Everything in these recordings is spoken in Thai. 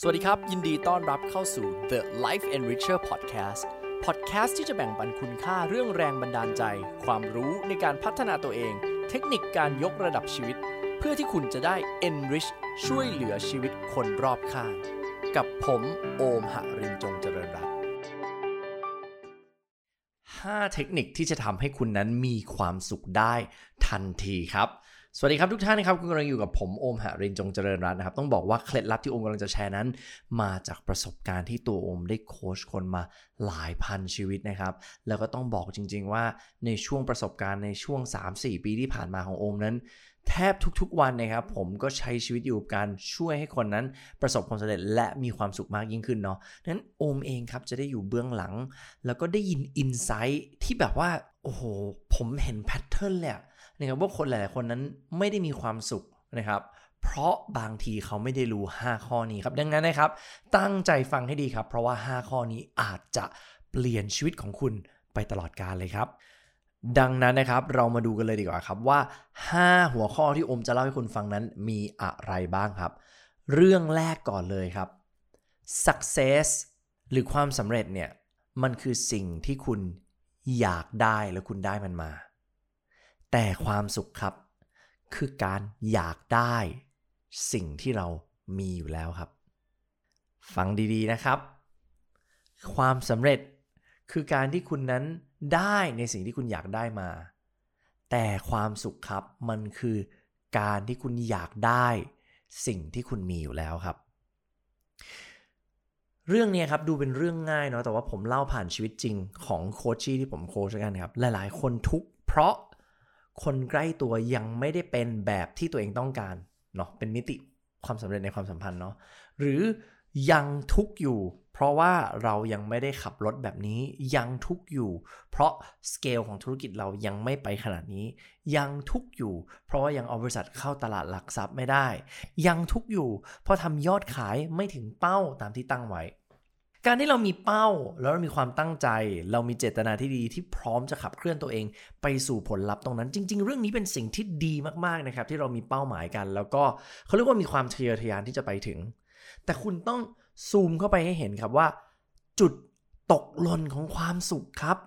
สวัสดีครับ ยินดีต้อนรับเข้าสู่ The Life Enricher Podcast Podcast ที่จะแบ่งปันคุณค่าเรื่องแรงบันดาลใจ ความรู้ในการพัฒนาตัวเอง เทคนิคการยกระดับชีวิต เพื่อที่คุณจะได้ enrich ช่วยเหลือชีวิตคนรอบข้าง กับผมโอมหรินจงเจริญรัตน์5เทคนิคที่จะทำให้คุณนั้นมีความสุขได้ทันทีครับ สวัสดีครับทุกท่านนะครับคุณกำลังอยู่กับผมโอมหรินจงเจริญรัตน์นะครับต้องบอกว่าเคล็ดลับที่โอมกำลังจะแชร์นั้น มาจากประสบการณ์ที่ตัวโอมได้โค้ชคนมาหลายพันชีวิตนะครับ แล้วก็ต้องบอกจริง ๆ ว่าในช่วงประสบการณ์ในช่วง 3-4 ปีที่ผ่านมาของโอมนั้น แทบทุกๆวันนะครับ ผมก็ใช้ชีวิตอยู่กับการช่วยให้คนนั้นประสบความสำเร็จและมีความสุขมากยิ่งขึ้นเนาะนั้นโอมเองครับจะได้อยู่เบื้องหลัง แล้วก็ได้ยินอินไซต์ที่แบบว่าโอ้โหผมเห็นแพทเทิร์นเลยอะ นะครับว่าคนหลาย ๆ คนนั้นไม่ได้มีความสุขนะครับ เพราะบางทีเขาไม่ได้รู้ 5 ข้อนี้ครับ ดังนั้นนะครับ ตั้งใจฟังให้ดีครับ เพราะว่า 5 ข้อนี้อาจจะเปลี่ยนชีวิตของคุณไปตลอดกาลเลยครับดังนั้นนะครับเรามาดูกันเลยดีกว่าครับว่า 5 หัวข้อที่อมจะเล่าให้คุณฟังนั้นมีอะไรบ้างครับ เรื่องแรกก่อนเลยครับ success หรือความสำเร็จเนี่ยมันคือสิ่งที่คุณอยากได้แล้วคุณได้มันมา แต่ความสุขครับ คือการอยากได้สิ่งที่เรามีอยู่แล้วครับ ฟังดีๆนะครับ ความสำเร็จคือการที่คุณนั้นได้ในสิ่งที่คุณอยากได้มา แต่ความสุขครับมันคือการที่คุณอยากได้สิ่งที่คุณมีอยู่แล้วครับ เรื่องนี้ครับดูเป็นเรื่องง่ายเนาะแต่ว่าผมเล่าผ่านชีวิตจริงของโคชชี่ที่ผมโค้ชกันครับ หลายๆ คนทุกเพราะ คนใกล้ตัวยังไม่ได้เป็นแบบที่ตัวเองต้องการเนาะเป็นมิติความสำเร็จในความสัมพันธ์เนาะหรือยังทุกอยู่ เพราะว่าเรายังไม่ได้ขับรถแบบนี้ยังทุกอยู่ เพราะสเกลของธุรกิจเรายังไม่ไปขนาดนี้ ยังทุกอยู่ เพราะว่ายังเอาบริษัทเข้าตลาดหลักทรัพย์ไม่ได้ ยังทุกอยู่ เพราะทำยอดขายไม่ถึงเป้าตามที่ตั้งไว้ การที่เรามีเป้า แล้วเรามีความตั้งใจ เรามีเจตนาที่ดีที่พร้อมจะขับเคลื่อนตัวเอง ไปสู่ผลลัพธ์ตรงนั้น จริง ๆ เรื่องนี้เป็นสิ่งที่ดีมากๆนะครับ ที่เรามีเป้าหมายกัน แล้วก็เขาเรียกว่ามีความทะเยอทะยานที่จะไปถึง แต่คุณต้องซูมเข้าไปให้เห็นครับว่า จุดตกหล่นของความสุขครับ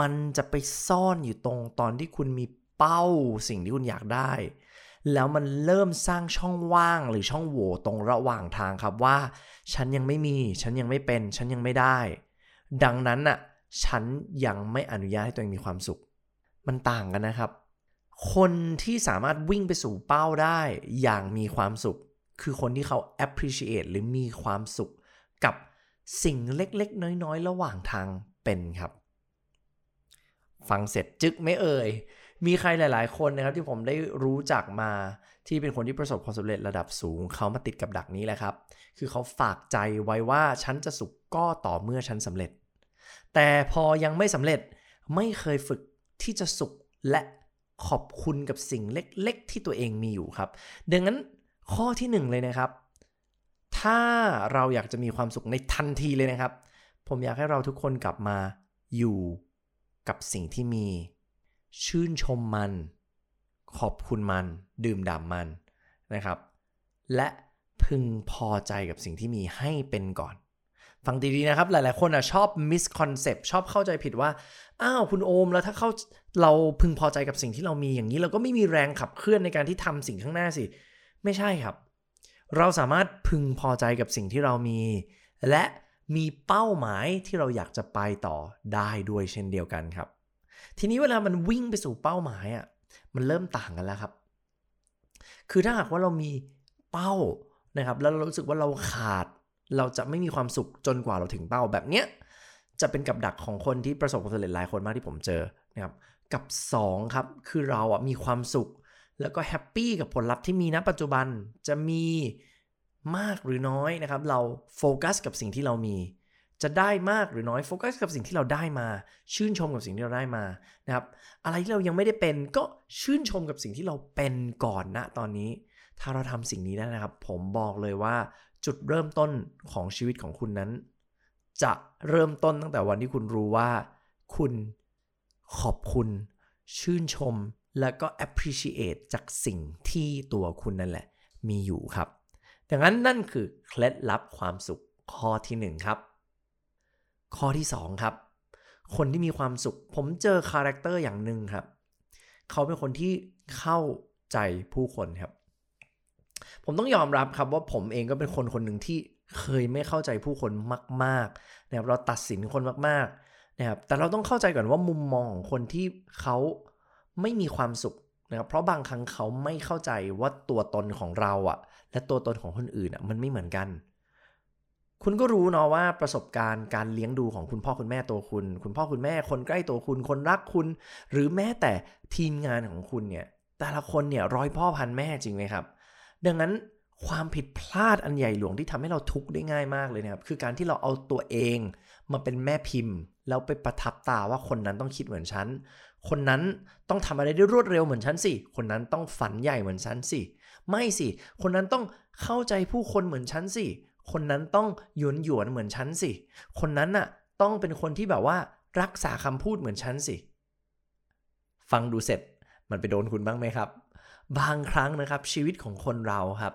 มันจะไปซ่อนอยู่ตรงตอนที่คุณมีเป้าสิ่งที่คุณอยากได้ แล้วมันเริ่มสร้างช่องว่างหรือช่องโหว่ตรงระหว่างทางครับว่า ฉันยังไม่มี ฉันยังไม่เป็น ฉันยังไม่ได้ ดังนั้นน่ะฉันยังไม่อนุญาตให้ตัวเองมีความสุข มันต่างกันนะครับ คนที่สามารถวิ่งไปสู่เป้าได้อย่างมีความสุข คือคนที่เขา appreciate หรือมีความสุขกับสิ่งเล็กๆ น้อยๆ ระหว่างทางเป็นครับ ฟังเสร็จจึกไม่เอ่ย มีใครหลาย ๆ คนนะครับที่ผมได้รู้จักมาที่เป็นคนที่ประสบความสำเร็จระดับสูงเขามาติดกับดักนี้แหละครับ คือเขาฝากใจไว้ว่าฉันจะสุขก็ต่อเมื่อฉันสำเร็จ แต่พอยังไม่สำเร็จไม่เคยฝึกที่จะสุขและขอบคุณกับสิ่งเล็ก ๆ ที่ตัวเองมีอยู่ครับ ดังนั้นข้อที่หนึ่งเลยนะครับ ถ้าเราอยากจะมีความสุขในทันทีเลยนะครับ ผมอยากให้เราทุกคนกลับมาอยู่กับสิ่งที่มี ชื่นชมมัน ขอบคุณมัน ดื่มด่ำมันนะครับ และพึงพอใจกับสิ่งที่มีให้เป็นก่อน ฟังดีๆนะครับ หลายๆคนอะชอบ misconcept ชอบเข้าใจผิดว่า อ้าวคุณโอมแล้วถ้าเขาเราพึงพอใจกับสิ่งที่เรามีอย่างนี้ เราก็ไม่มีแรงขับเคลื่อนในการที่ทำสิ่งข้างหน้าสิ ไม่ใช่ครับ เราสามารถพึงพอใจกับสิ่งที่เรามี และมีเป้าหมายที่เราอยากจะไปต่อได้ด้วยเช่นเดียวกันครับ ทีนี้เวลามันวิ่งไปสู่เป้าหมายอะมันเริ่มต่างกันแล้วครับ คือถ้าหากว่าเรามีเป้านะครับ แล้วเรารู้สึกว่าเราขาด เราจะไม่มีความสุขจนกว่าเราถึงเป้าแบบเนี้ยจะเป็นกับดักของคนที่ประสบความสำเร็จหลายคนมากที่ผมเจอนะครับกับ 2 ครับ คือเราอะมีความสุข แล้วก็แฮปปี้กับผลลัพธ์ที่มีณปัจจุบันจะมีมากหรือน้อยนะครับ เราโฟกัสกับสิ่งที่เรามี จะได้มากหรือน้อยโฟกัสกับสิ่งที่เราได้มา ชื่นชมกับสิ่งที่เราได้มานะครับอะไรที่เรายังไม่ได้เป็นก็ชื่นชมกับสิ่งที่เราเป็นก่อนณตอนนี้ ถ้าเราทำสิ่งนี้ได้นะครับ ผมบอกเลยว่าจุดเริ่มต้นของชีวิตของคุณนั้น จะเริ่มต้นตั้งแต่วันที่คุณรู้ว่า คุณขอบคุณ ชื่นชม แล้วก็ appreciate จากสิ่งที่ตัวคุณนั่นแหละ มีอยู่ครับ ดังนั้นนั่นคือเคล็ดลับความสุขข้อที่ 1 ครับ ข้อที่ 2 ครับ คนที่มีความสุข ผมเจอ character อย่างหนึ่งครับ เขาเป็นคนที่เข้าใจผู้คนครับ ผมต้องยอมรับครับว่าผมเองก็เป็นคนคนหนึ่งที่เคยไม่เข้าใจผู้คนมากๆนะครับเราตัดสินคนมากๆนะครับแต่เราต้องเข้าใจก่อนว่ามุมมองของคนที่เขาไม่มีความสุขนะครับเพราะบางครั้งเขาไม่เข้าใจว่าตัวตนของเราอะและตัวตนของคนอื่นอะมันไม่เหมือนกัน คุณก็รู้เนาะว่าประสบการณ์การเลี้ยงดูของคุณพ่อคุณแม่ตัวคุณ คุณพ่อคุณแม่คนใกล้ตัวคุณ คนรักคุณ หรือแม้แต่ทีมงานของคุณเนี่ย แต่ละคนเนี่ยร้อยพ่อพันแม่จริงไหมครับ ดังนั้นความผิดพลาดอันใหญ่หลวงที่ทำให้เราทุกข์ได้ง่ายมากเลยนะครับ คือการที่เราเอาตัวเองมาเป็นแม่พิมพ์ แล้วไปประทับตาว่าคนนั้นต้องคิดเหมือนฉัน คนนั้นต้องทำอะไรได้รวดเร็วเหมือนฉันสิ คนนั้นต้องฝันใหญ่เหมือนฉันสิ ไม่สิ คนนั้นต้องเข้าใจผู้คนเหมือนฉันสิ คนนั้นต้องหยวนหยวนเหมือนฉันสิ คนนั้นน่ะต้องเป็นคนที่แบบว่ารักษาคำพูดเหมือนฉันสิ ฟังดูเสร็จมันไปโดนคุณบ้างไหมครับ บางครั้งนะครับชีวิตของคนเราครับ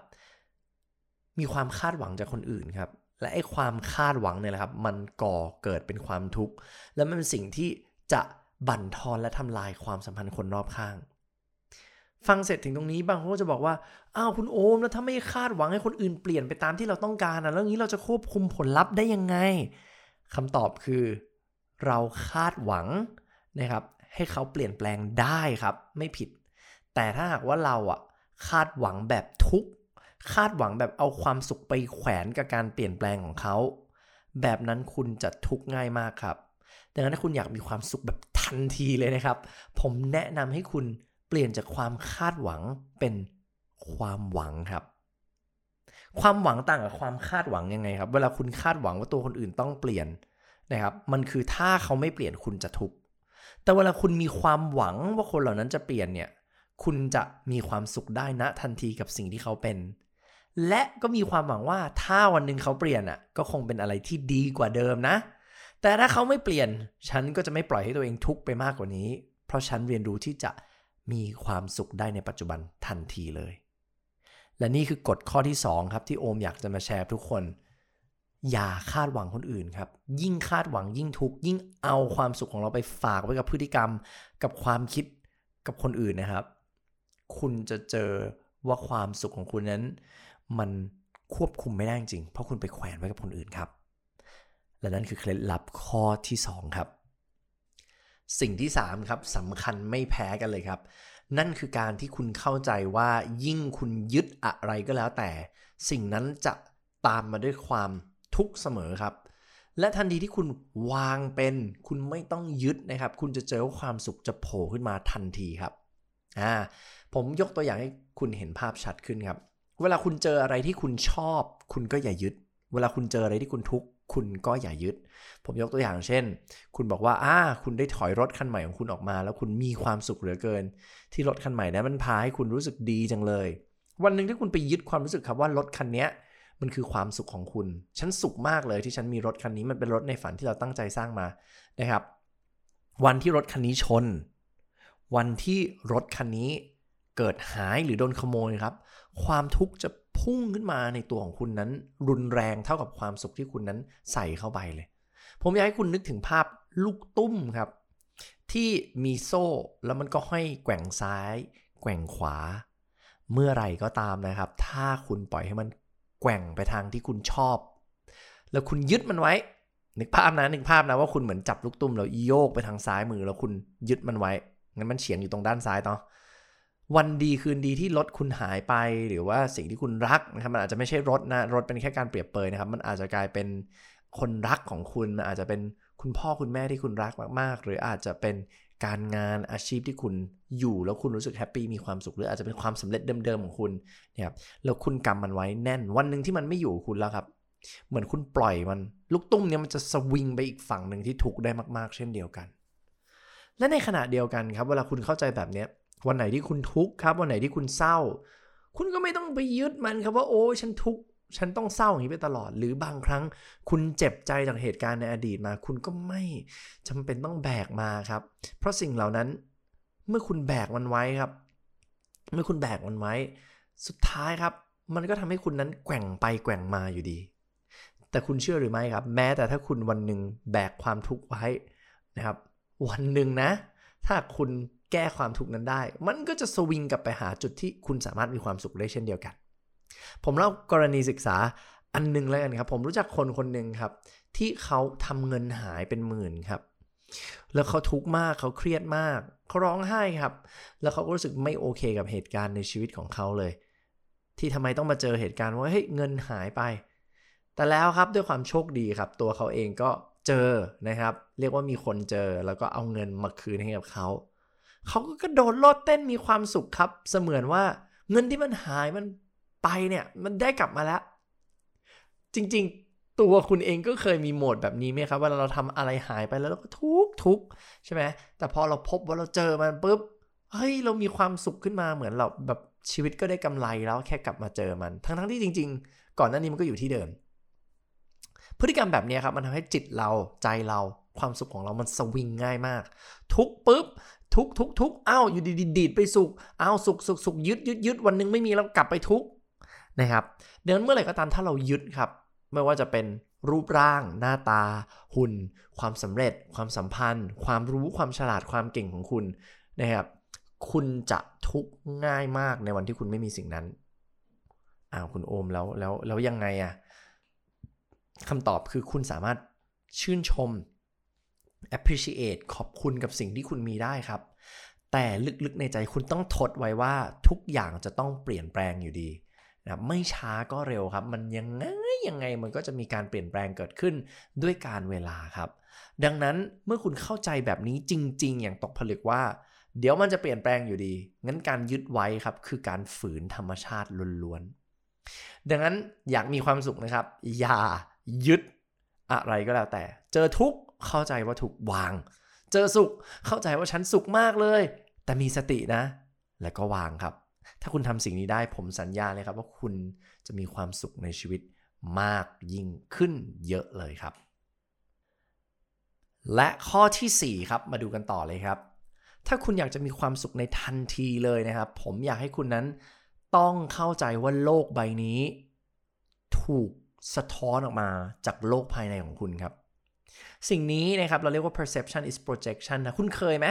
มีความคาดหวังจากคนอื่นครับ และไอ้ความคาดหวังเนี่ยแหละครับ มันก่อเกิดเป็นความทุกข์และมันเป็นสิ่งที่จะบั่นทอนและทำลายความสัมพันธ์คนรอบข้าง ฟังเสร็จถึงตรงนี้บางคนก็จะบอกว่า อ้าวคุณโอมแล้วถ้าไม่คาดหวังให้คนอื่นเปลี่ยนไปตามที่เราต้องการนะแล้วนี้เราจะควบคุมผลลัพธ์ได้ยังไงคำตอบคือ เราคาดหวังนะครับ ให้เขาเปลี่ยนแปลงได้ครับ ไม่ผิด แต่ถ้าหากว่าเราอะคาดหวังแบบทุกคาดหวังแบบเอาความสุขไปแขวนกับการเปลี่ยนแปลงของเขา แบบนั้นคุณจะทุกข์ง่ายมากครับ ดังนั้นถ้าคุณอยากมีความสุขแบบทันทีเลยนะครับ ผมแนะนำให้คุณ เปลี่ยนจากความคาดหวังเป็นความหวังครับ ความหวังต่างกับความคาดหวังยังไงครับ เวลาคุณคาดหวังว่าตัวคนอื่นต้องเปลี่ยนนะครับ มันคือถ้าเขาไม่เปลี่ยนคุณจะทุกข์ แต่เวลาคุณมีความหวังว่าคนเหล่านั้นจะเปลี่ยนเนี่ย คุณจะมีความสุขได้ณทันทีกับสิ่งที่เขาเป็น และก็มีความหวังว่าถ้าวันหนึ่งเขาเปลี่ยนอะ ก็คงเป็นอะไรที่ดีกว่าเดิมนะ แต่ถ้าเขาไม่เปลี่ยน ฉันก็จะไม่ปล่อยให้ตัวเองทุกข์ไปมากกว่านี้ เพราะฉันเรียนรู้ที่จะ มีความสุขได้ในปัจจุบันทันทีเลย และนี่คือกฎข้อที่ 2 ครับที่โอมอยากจะมาแชร์ทุกคน อย่าคาดหวังคนอื่นครับ ยิ่งคาดหวังยิ่งทุกข์ยิ่งเอาความสุขของเราไปฝากไว้กับพฤติกรรม กับความคิดกับคนอื่นนะครับ คุณจะเจอว่าความสุขของคุณนั้น มันควบคุมไม่ได้จริง เพราะคุณไปแขวนไว้กับคนอื่นครับ และนั่นคือเคล็ดลับข้อที่ 2 ครับ สิ่งที่ 3 ครับสำคัญไม่แพ้กันเลยครับ นั่นคือการที่คุณเข้าใจว่ายิ่งคุณยึดอะไรก็แล้วแต่ สิ่งนั้นจะตามมาด้วยความทุกข์เสมอครับ และทันทีที่คุณวางเป็นคุณไม่ต้องยึดนะครับ คุณจะเจอว่าความสุขจะโผล่ขึ้นมาทันทีครับอ่าผมยกตัวอย่างให้คุณเห็นภาพชัดขึ้นครับ เวลาคุณเจออะไรที่คุณชอบ คุณก็อย่ายึด เวลาคุณเจออะไรที่คุณทุกข์ คุณก็อย่ายึด ผมยกตัวอย่างเช่น คุณบอกว่าอ่าคุณได้ถอยรถคันใหม่ของคุณออกมา แล้วคุณมีความสุขเหลือเกิน ที่รถคันใหม่นั้นมันพาให้คุณรู้สึกดีจังเลย วันหนึ่งที่คุณไปยึดความรู้สึกครับว่ารถคันนี้มันคือความสุขของคุณ ฉันสุขมากเลยที่ฉันมีรถคันนี้มันเป็นรถในฝันที่เราตั้งใจสร้างมานะครับ วันที่รถคันนี้ชน วันที่รถคันนี้เกิดหายหรือโดนขโมยครับ ความทุกข์จะ พุ่งขึ้นมาในตัวของคุณนั้น รุนแรงเท่ากับความสุขที่คุณนั้นใส่เข้าไปเลย ผมอยากให้คุณนึกถึงภาพลูกตุ้มครับ ที่มีโซ่แล้วมันก็ห้อยแกว่งซ้าย แกว่งขวา เมื่อไรก็ตามนะครับ ถ้าคุณปล่อยให้มันแกว่งไปทางที่คุณชอบ แล้วคุณยึดมันไว้นึกภาพนะนึกภาพนะว่าคุณเหมือนจับลูกตุ้มแล้วโยกไปทางซ้ายมือแล้วคุณยึดมันไว้งั้นมันเฉียงอยู่ตรงด้านซ้ายเนาะ วันดีคืนดีที่รถคุณหายไป หรือว่าสิ่งที่คุณรักนะครับมันอาจจะไม่ใช่รถนะรถเป็นแค่การเปรียบเปยนะครับ มันอาจจะกลายเป็นคนรักของคุณมันอาจจะเป็นคุณพ่อคุณแม่ที่คุณรักมากๆ หรืออาจจะเป็นการงานอาชีพที่คุณอยู่แล้วคุณรู้สึกแฮปปี้มีความสุขหรืออาจจะเป็นความสำเร็จเดิมๆของคุณนี่ยครับแล้วคุณกำมันไว้แน่นวันหนึ่งที่มันไม่อยู่คุณแล้วครับ เหมือนคุณปล่อยมันลูกตุ้มเนี่ยมันจะสวิงไปอีกฝั่งหนึ่งที่ถูกได้มากๆ เช่นเดียวกัน และในขณะเดียวกันครับ เวลาคุณเข้าใจแบบเนี้ย วันไหนที่คุณทุกข์ครับ วันไหนที่คุณเศร้า คุณก็ไม่ต้องไปยึดมันครับว่าโอ้ฉันทุกข์ฉันต้องเศร้าอย่างนี้ไปตลอด หรือบางครั้งคุณเจ็บใจจากเหตุการณ์ในอดีตมา คุณก็ไม่จำเป็นต้องแบกมาครับ เพราะสิ่งเหล่านั้นเมื่อคุณแบกมันไว้ครับ เมื่อคุณแบกมันไว้ สุดท้ายครับ มันก็ทำให้คุณนั้นแกว่งไปแกว่งมาอยู่ดี แต่คุณเชื่อหรือไม่ครับ แม้แต่ถ้าคุณวันหนึ่งแบกความทุกข์ไว้นะครับ วันหนึ่งนะ ถ้าคุณ แก้ความทุกข์นั้นได้ มันก็จะสวิงกลับไปหาจุดที่คุณสามารถมีความสุขได้เช่นเดียวกัน ผมเล่ากรณีศึกษาอันหนึงแล้วกันครับ ผมรู้จักคนคนหนึ่งครับ ที่เขาทำเงินหายเป็นหมื่นครับ แล้วเขาทุกข์มากเขาเครียดมากเขาร้องไห้ครับ แล้วเขาก็รู้สึกไม่โอเคกับเหตุการณ์ในชีวิตของเขาเลย ที่ทำไมต้องมาเจอเหตุการณ์ว่าเฮ้ยเงินหายไป แต่แล้วครับด้วยความโชคดีครับ ตัวเขาเองก็เจอนะครับ เรียกว่ามีคนเจอแล้วก็เอาเงินมาคืนให้กับเขา เขาก็กระโดดโลดเต้นมีความสุขครับ เสมือนว่าเงินที่มันหายมันไปเนี่ยมันได้กลับมาแล้ว จริงๆตัวคุณเองก็เคยมีโหมดแบบนี้ไหมครับเวลาเราทำอะไรหายไปแล้วเราก็ทุกทุกใช่ไหมแต่พอเราพบว่าเราเจอมันปุ๊บเฮ้ยเรามีความสุขขึ้นมาเหมือนเราแบบชีวิตก็ได้กำไรแล้วแค่กลับมาเจอมัน ทั้งๆที่จริง ๆ ก่อนหน้านี้มันก็อยู่ที่เดิม พฤติกรรมแบบนี้ครับมันทำให้จิตเราใจเราความสุขของเรามันสวิงง่ายมาก ทุกปุ๊บ ทุกทุกทุกอ้าวอยู่ดีๆดีดไปสุขอ้าวสุขสุขสุขยึดยึดยึดวันหนึงไม่มีแล้วกลับไปทุกนะครับดังนั้นเมื่อไหร่ก็ตามถ้าเรายึดครับ ไม่ว่าจะเป็นรูปร่าง หน้าตา หุ่น ความสำเร็จ ความสัมพันธ์ ความรู้ความฉลาดความเก่งของคุณนะครับ คุณจะทุกข์ง่ายมากในวันที่คุณไม่มีสิ่งนั้นอ้าวคุณโอมแล้วแล้วแล้วยังไงอะคำตอบคือคุณสามารถชื่นชม appreciate ขอบคุณกับสิ่งที่คุณมีได้ครับ แต่ลึกๆในใจคุณต้องทดไว้ว่าทุกอย่างจะต้องเปลี่ยนแปลงอยู่ดีนะไม่ช้าก็เร็วครับ มันยังไงยังไงมันก็จะมีการเปลี่ยนแปลงเกิดขึ้นด้วยการเวลาครับ ดังนั้นเมื่อคุณเข้าใจแบบนี้จริง ๆ อย่างตกผลึกว่า เดี๋ยวมันจะเปลี่ยนแปลงอยู่ดี งั้นการยึดไว้ครับ คือการฝืนธรรมชาติล้วนๆดังนั้นอยากมีความสุขนะครับ อย่ายึดอะไรก็แล้วแต่ เจอทุกข์ เข้าใจว่าถูกวาง เจอสุขเข้าใจว่าฉันสุขมากเลย แต่มีสตินะ แล้วก็วางครับ ถ้าคุณทำสิ่งนี้ได้ผมสัญญาเลยครับ ว่าคุณจะมีความสุขในชีวิตมากยิ่งขึ้นเยอะเลยครับ และข้อทีสี่4 ครับมาดูกันต่อเลยครับ ถ้าคุณอยากจะมีความสุขในทันทีเลยนะครับ ผมอยากให้คุณนั้นต้องเข้าใจว่าโลกใบนี้ ถูกสะท้อนออกมาจากโลกภายในของคุณครับ สิ่งนี้นะครับเราเรียกว่า perception is projection นะคุณเคยไหม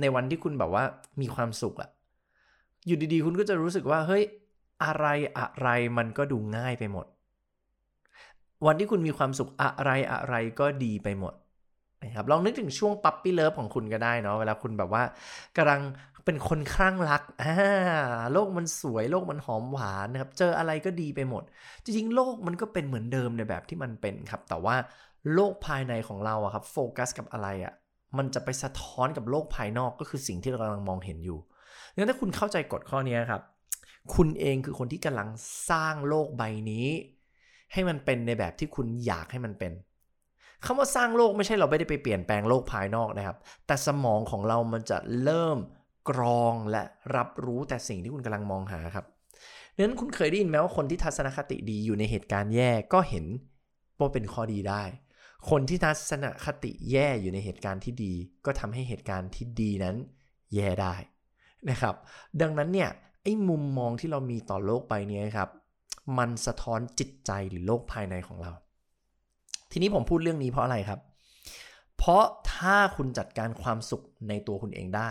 ในวันที่คุณแบบว่ามีความสุขอะอยู่ดีๆ คุณก็จะรู้สึกว่าเฮ้ยอะไรอะไรมันก็ดูง่ายไปหมด วันที่คุณมีความสุขอะไรอะไรก็ดีไปหมดนะครับลองนึกถึงช่วงปั๊ปปี้เลิฟของคุณก็ได้เนาะเวลาคุณแบบว่ากำลังเป็นคนคลั่งรักอ่าโลกมันสวยโลกมันหอมหวานนะครับ เจออะไรก็ดีไปหมด จริงๆ โลกมันก็เป็นเหมือนเดิมในแบบที่มันเป็นครับ แต่ว่า โลกภายในของเราอะครับโฟกัสกับอะไรอะมันจะไปสะท้อนกับโลกภายนอกก็คือสิ่งที่เรากำลังมองเห็นอยู่งั้นถ้าคุณเข้าใจกฎข้อนี้ครับ คุณเองคือคนที่กำลังสร้างโลกใบนี้ ให้มันเป็นในแบบที่คุณอยากให้มันเป็นคำว่าสร้างโลกไม่ใช่เราไม่ได้ไปเปลี่ยนแปลงโลกภายนอกนะครับ แต่สมองของเรามันจะเริ่มกรองและรับรู้แต่สิ่งที่คุณกำลังมองหาครับดังนั้นคุณเคยได้ยินไหมว่าคนที่ทัศนคติดีอยู่ในเหตุการณ์แย่ก็เห็นว่าเป็นข้อดีได้ คนที่ทัศนคติแย่อยู่ในเหตุการณ์ที่ดี ก็ทำให้เหตุการณ์ที่ดีนั้นแย่ได้นะครับ ดังนั้นเนี่ยไอ้มุมมองที่เรามีต่อโลกใบนี้ครับ มันสะท้อนจิตใจหรือโลกภายในของเรา ทีนี้ผมพูดเรื่องนี้เพราะอะไรครับ เพราะถ้าคุณจัดการความสุขในตัวคุณเองได้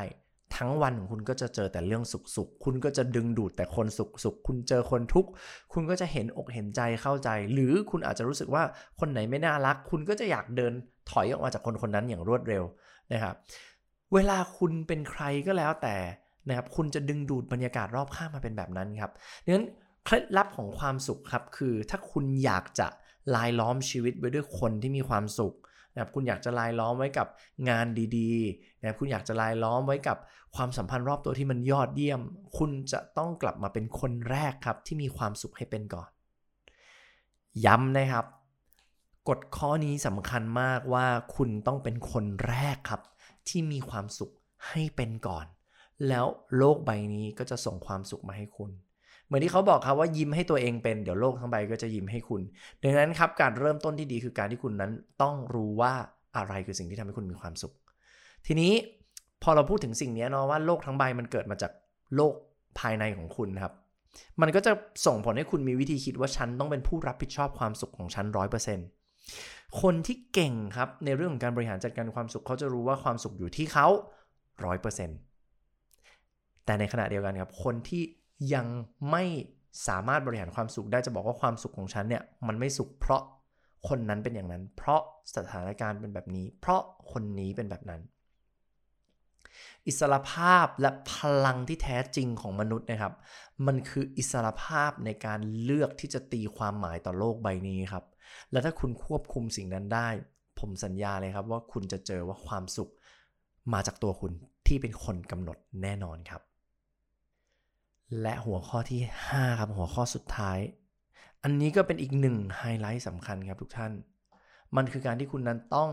ทั้งวันของคุณก็จะเจอแต่เรื่องสุขสุขคุณก็จะดึงดูดแต่คนสุขสุขคุณเจอคนทุกข์คุณก็จะเห็นอกเห็นใจเข้าใจ หรือคุณอาจจะรู้สึกว่าคนไหนไม่น่ารัก คุณก็จะอยากเดินถอยออกมาจากคนคนนั้นอย่างรวดเร็วนะครับ เวลาคุณเป็นใครก็แล้วแต่นะครับคุณจะดึงดูดบรรยากาศรอบข้างมาเป็นแบบนั้นครับดังนั้นเคล็ดลับของความสุขครับคือถ้าคุณอยากจะลายล้อมชีวิตไว้ด้วยคนที่มีความสุขนะครับคุณอยากจะลายล้อมไว้กับงานดีๆ นะครับคุณอยากจะลายล้อมไว้กับความสัมพันธ์รอบตัวที่มันยอดเยี่ยม คุณจะต้องกลับมาเป็นคนแรกครับที่มีความสุขให้เป็นก่อน ย้ำนะครับกฎข้อนี้สำคัญมากว่าคุณต้องเป็นคนแรกครับ ที่มีความสุขให้เป็นก่อน แล้วโลกใบนี้ก็จะส่งความสุขมาให้คุณเหมือนที่เขาบอกครับว่ายิ้มให้ตัวเองเป็นเดี๋ยวโลกทั้งใบก็จะยิ้มให้คุณ ดังนั้นครับการเริ่มต้นที่ดีคือการที่คุณนั้นต้องรู้ว่าอะไรคือสิ่งที่ทำให้คุณมีความสุข ทีนี้พอเราพูดถึงสิ่งนี้เนาะว่าโลกทั้งใบมันเกิดมาจากโลกภายในของคุณครับ มันก็จะส่งผลให้คุณมีวิธีคิดว่าฉันต้องเป็นผู้รับผิดชอบความสุขของฉันร้อยเปอร์เซ็นต์คนที่เก่งครับในเรื่องของการบริหารจัดการความสุขเขาจะรู้ว่าความสุขอยู่ที่เขาร้อยเปอร์เซ็นต์แต่ในขณะเดียวกันครับ คนที่ยังไม่สามารถบริหารความสุขได้จะบอกว่าความสุขของฉันเนี่ยมันไม่สุขเพราะคนนั้นเป็นอย่างนั้น เพราะสถานการณ์เป็นแบบนี้ เพราะคนนี้เป็นแบบนั้น อิสรภาพและพลังที่แท้จริงของมนุษย์นะครับ มันคืออิสรภาพในการเลือกที่จะตีความหมายต่อโลกใบนี้ครับ และถ้าคุณควบคุมสิ่งนั้นได้ ผมสัญญาเลยครับว่าคุณจะเจอว่าความสุขมาจากตัวคุณที่เป็นคนกำหนดแน่นอนครับ และหัวข้อที่ 5 ครับหัวข้อสุดท้าย อันนี้ก็เป็นอีกหนึ่งไฮไลท์สำคัญครับทุกท่าน มันคือการที่คุณนั้นต้อง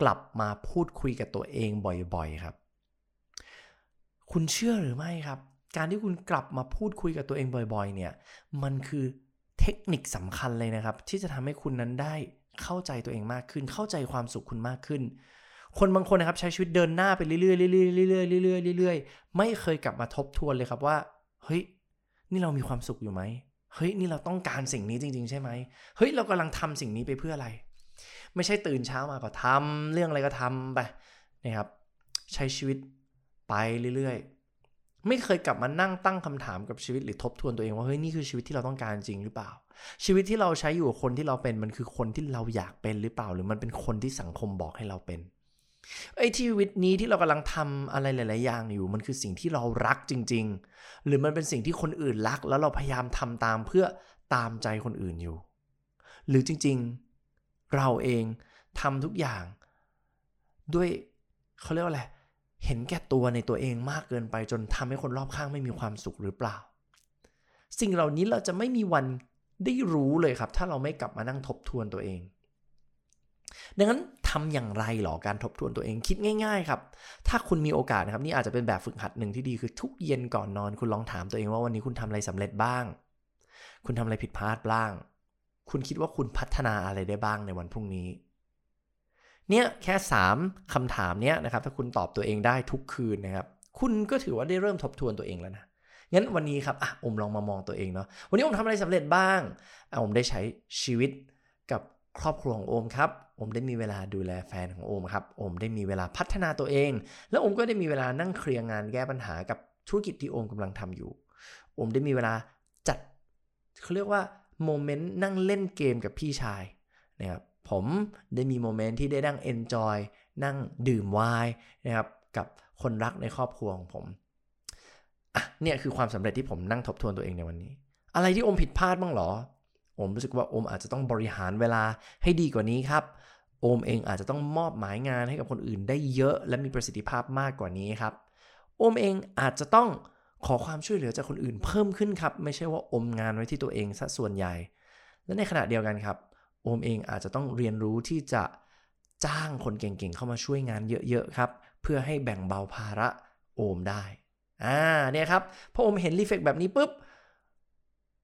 กลับมาพูดคุยกับตัวเองบ่อยๆครับ คุณเชื่อหรือไม่ครับ การที่คุณกลับมาพูดคุยกับตัวเองบ่อยๆ เนี่ย มันคือเทคนิคสำคัญเลยนะครับ ที่จะทำให้คุณนั้นได้เข้าใจตัวเองมากขึ้น เข้าใจความสุขคุณมากขึ้น คนบางคนนะครับใช้ชีวิตเดินหน้าไปเรื่อยๆเรื่อยๆเรื่อยๆเรื่อยๆเรื่อยๆไม่เคยกลับมาทบทวนเลยครับว่า เฮ้ย นี่เรามีความสุขอยู่ไหมเฮ้ยนี่เราต้องการสิ่งนี้จริง ๆ ใช่ไหมเฮ้ยเรากำลังทำสิ่งนี้ไปเพื่ออะไร ไม่ใช่ตื่นเช้ามาก็ทำเรื่องอะไรก็ทำไปนะครับ ใช้ชีวิต ไปเรื่อยๆ ไม่เคยกลับมานั่งตั้งคำถามกับชีวิตหรือทบทวนตัวเองว่าเฮ้ยนี่คือชีวิตที่เราต้องการจริงหรือเปล่า ชีวิตที่เราใช้อยู่คนที่เราเป็นมันคือคนที่เราอยากเป็นหรือเปล่า หรือมันเป็นคนที่สังคมบอกให้เราเป็นไอ้ชีวิตนี้ที่เรากำลังทำอะไรหลาย ๆ อย่างอยู่ มันคือสิ่งที่เรารักจริง ๆ หรือมันเป็นสิ่งที่คนอื่นรัก แล้วเราพยายามทำตามเพื่อตามใจคนอื่นอยู่ หรือจริง ๆ เราเองทำทุกอย่าง ด้วยเขาเรียกว่าอะไร เห็นแก่ตัวในตัวเองมากเกินไปจนทำให้คนรอบข้างไม่มีความสุขหรือเปล่า สิ่งเหล่านี้เราจะไม่มีวันได้รู้เลยครับ ถ้าเราไม่กลับมานั่งทบทวนตัวเอง ดังนั้นทำอย่างไรหรอการทบทวนตัวเองคิดง่าย ๆ ครับ ถ้าคุณมีโอกาสนะครับนี่อาจจะเป็นแบบฝึกหัดหนึ่งที่ดีคือทุกเย็นก่อนนอน คุณลองถามตัวเองว่าวันนี้คุณทำอะไรสำเร็จบ้าง คุณทำอะไรผิดพลาดบ้าง คุณคิดว่าคุณพัฒนาอะไรได้บ้างในวันพรุ่งนี้ เนี่ยแค่ 3คำถามเนี้ยนะครับถ้าคุณตอบตัวเองได้ทุกคืนนะครับคุณก็ถือว่าได้เริ่มทบทวนตัวเองแล้วนะงั้นวันนี้ครับอะอมลองมามองตัวเองเนาะวันนี้อมทำอะไรสำเร็จบ้างอะอมได้ใช้ชีวิตกับครอบครัวของโอมครับโอมได้มีเวลาดูแลแฟนของโอมครับโอมได้มีเวลาพัฒนาตัวเอง แล้วโอมก็ได้มีเวลานั่งเคลียร์งานแก้ปัญหากับธุรกิจที่โอมกำลังทำอยู่โอมได้มีเวลาจัดเขาเรียกว่า moment นั่งเล่นเกมกับพี่ชายนะครับ ผมได้มี moment ที่ได้นั่ง enjoy นั่งดื่มไวน์นะครับกับคนรักในครอบครัวของผมอะเนี่ยคือความสำเร็จที่ผมนั่งทบทวนตัวเองในวันนี้ อะไรที่อมผิดพลาดบ้างหรออมรู้สึกว่าอมอาจจะต้องบริหารเวลาให้ดีกว่านี้ครับโอมเองอาจจะต้องมอบหมายงานให้กับคนอื่นได้เยอะ และมีประสิทธิภาพมากกว่านี้ครับ โอมเองอาจจะต้องขอความช่วยเหลือจากคนอื่นเพิ่มขึ้นครับ ไม่ใช่ว่าอมงานไว้ที่ตัวเองซะส่วนใหญ่ และในขณะเดียวกันครับ โอมเองอาจจะต้องเรียนรู้ที่จะจ้างคนเก่งๆ เข้ามาช่วยงานเยอะๆครับ เพื่อให้แบ่งเบาภาระโอมได้ อ่าเนี่ยครับพอโอมเห็นรีเฟกแบบนี้ปุ๊บ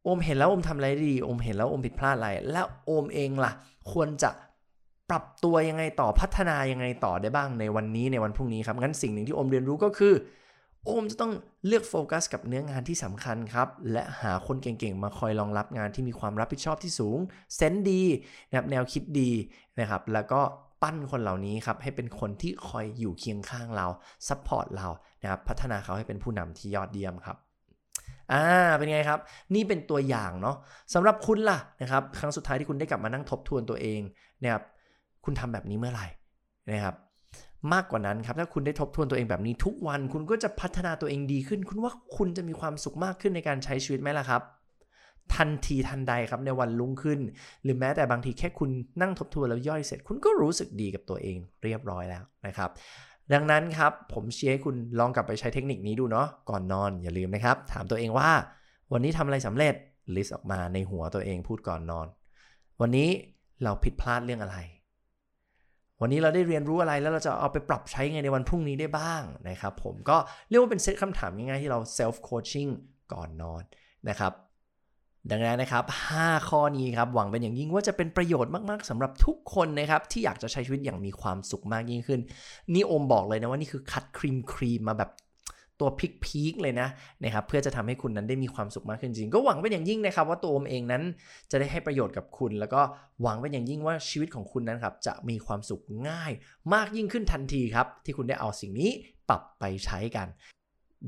โอมเห็นแล้วโอมทำอะไรดีโอมเห็นแล้วโอมผิดพลาดอะไร แล้วโอมเองล่ะ ควรจะปรับตัวยังไงต่อพัฒนายังไงต่อได้บ้างในวันนี้ในวันพรุ่งนี้ครับงั้นสิ่งหนึ่งที่โอมเรียนรู้ก็คือ โอมจะต้องเลือกโฟกัสกับเนื้องานที่สำคัญครับ และหาคนเก่งๆ มาคอยรองรับงานที่มีความรับผิดชอบที่สูง เซนดีนะครับแนวคิดดีนะครับ แล้วก็ปั้นคนเหล่านี้ครับ ให้เป็นคนที่คอยอยู่เคียงข้างเรา support เรานะครับพัฒนาเขาให้เป็นผู้นำที่ยอดเยี่ยมครับอ่าเป็นไงครับ นี่เป็นตัวอย่างเนาะสำหรับคุณล่ะนะครับครั้งสุดท้ายที่คุณได้กลับมานั่งทบทวนตัวเองนะครับคุณทำแบบนี้เมื่อไหร่นะครับ มากกว่านั้นครับ ถ้าคุณได้ทบทวนตัวเองแบบนี้ทุกวัน คุณก็จะพัฒนาตัวเองดีขึ้น คุณว่าคุณจะมีความสุขมากขึ้นในการใช้ชีวิตไหมล่ะครับ ทันทีทันใดครับในวันรุ่งขึ้น หรือแม้แต่บางทีแค่คุณนั่งทบทวนแล้วย่อยเสร็จ คุณก็รู้สึกดีกับตัวเองเรียบร้อยแล้วนะครับ ดังนั้นครับผมเชียร์ให้คุณลองกลับไปใช้เทคนิคนี้ดูเนาะก่อนนอนอย่าลืมนะครับ ถามตัวเองว่า วันนี้ทำอะไรสำเร็จ list ออกมาในหัวตัวเองพูดก่อนนอน วันนี้เราผิดพลาดเรื่องอะไร วันนี้เราได้เรียนรู้อะไรแล้วเราจะเอาไปปรับใช้ไงในวันพรุ่งนี้ได้บ้างนะครับผมก็เรียกว่าเป็นเซตคำถามง่ายๆที่เรา self coachingก่อนนอนนะครับดังนั้นนะครับ 5 ข้อนี้ครับ หวังเป็นอย่างยิ่งว่าจะเป็นประโยชน์มาก ๆสำหรับทุกคนนะครับ ที่อยากจะใช้ชีวิตอย่างมีความสุขมากยิ่งขึ้น นี่โอมบอกเลยนะว่านี่คือคัดครีมครีมมาแบบ ตัวพีคๆเลยนะนะครับเพื่อจะทำให้คุณนั้นได้มีความสุขมากขึ้นจริง ก็หวังเป็นอย่างยิ่งนะครับว่าตัวโอมเองนั้นจะได้ให้ประโยชน์กับคุณ แล้วก็หวังเป็นอย่างยิ่งว่าชีวิตของคุณนั้นครับจะมีความสุขง่าย มากยิ่งขึ้นทันทีครับที่คุณได้เอาสิ่งนี้ปรับไปใช้กัน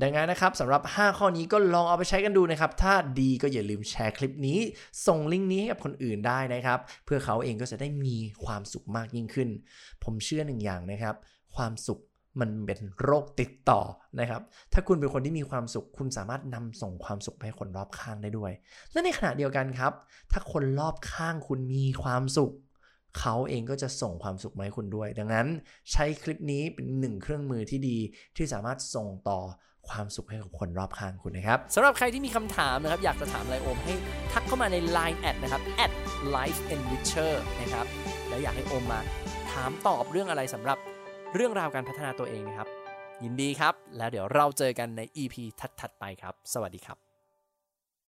ดังนั้นนะครับสำหรับ 5 ข้อนี้ก็ลองเอาไปใช้กันดูนะครับ ถ้าดีก็อย่าลืมแชร์คลิปนี้ ส่งลิงก์นี้ให้กับคนอื่นได้นะครับ เพื่อเขาเองก็จะได้มีความสุขมากยิ่งขึ้น ผมเชื่อหนึ่งอย่างนะครับ ความสุข มันเป็นโรคติดต่อนะครับ ถ้าคุณเป็นคนที่มีความสุข คุณสามารถนำส่งความสุขไปให้คนรอบข้างได้ด้วย และในขณะเดียวกันครับ ถ้าคนรอบข้างคุณมีความสุข เขาเองก็จะส่งความสุขมาให้คุณด้วย ดังนั้นใช้คลิปนี้เป็นหนึ่งเครื่องมือที่ดีที่สามารถส่งต่อความสุขให้กับคนรอบข้างคุณนะครับสำหรับใครที่มีคำถามนะครับ อยากจะถามไรโอมให้ทักเข้ามาใน Line แอดนะครับ at life enricher นะครับ แล้วอยากให้โอมมาถามตอบเรื่องอะไรสำหรับ เรื่องราวการพัฒนาตัวเองนะครับ ยินดีครับ แล้วเดี๋ยวเราเจอกันใน EP ถัดๆไปครับ สวัสดีครับ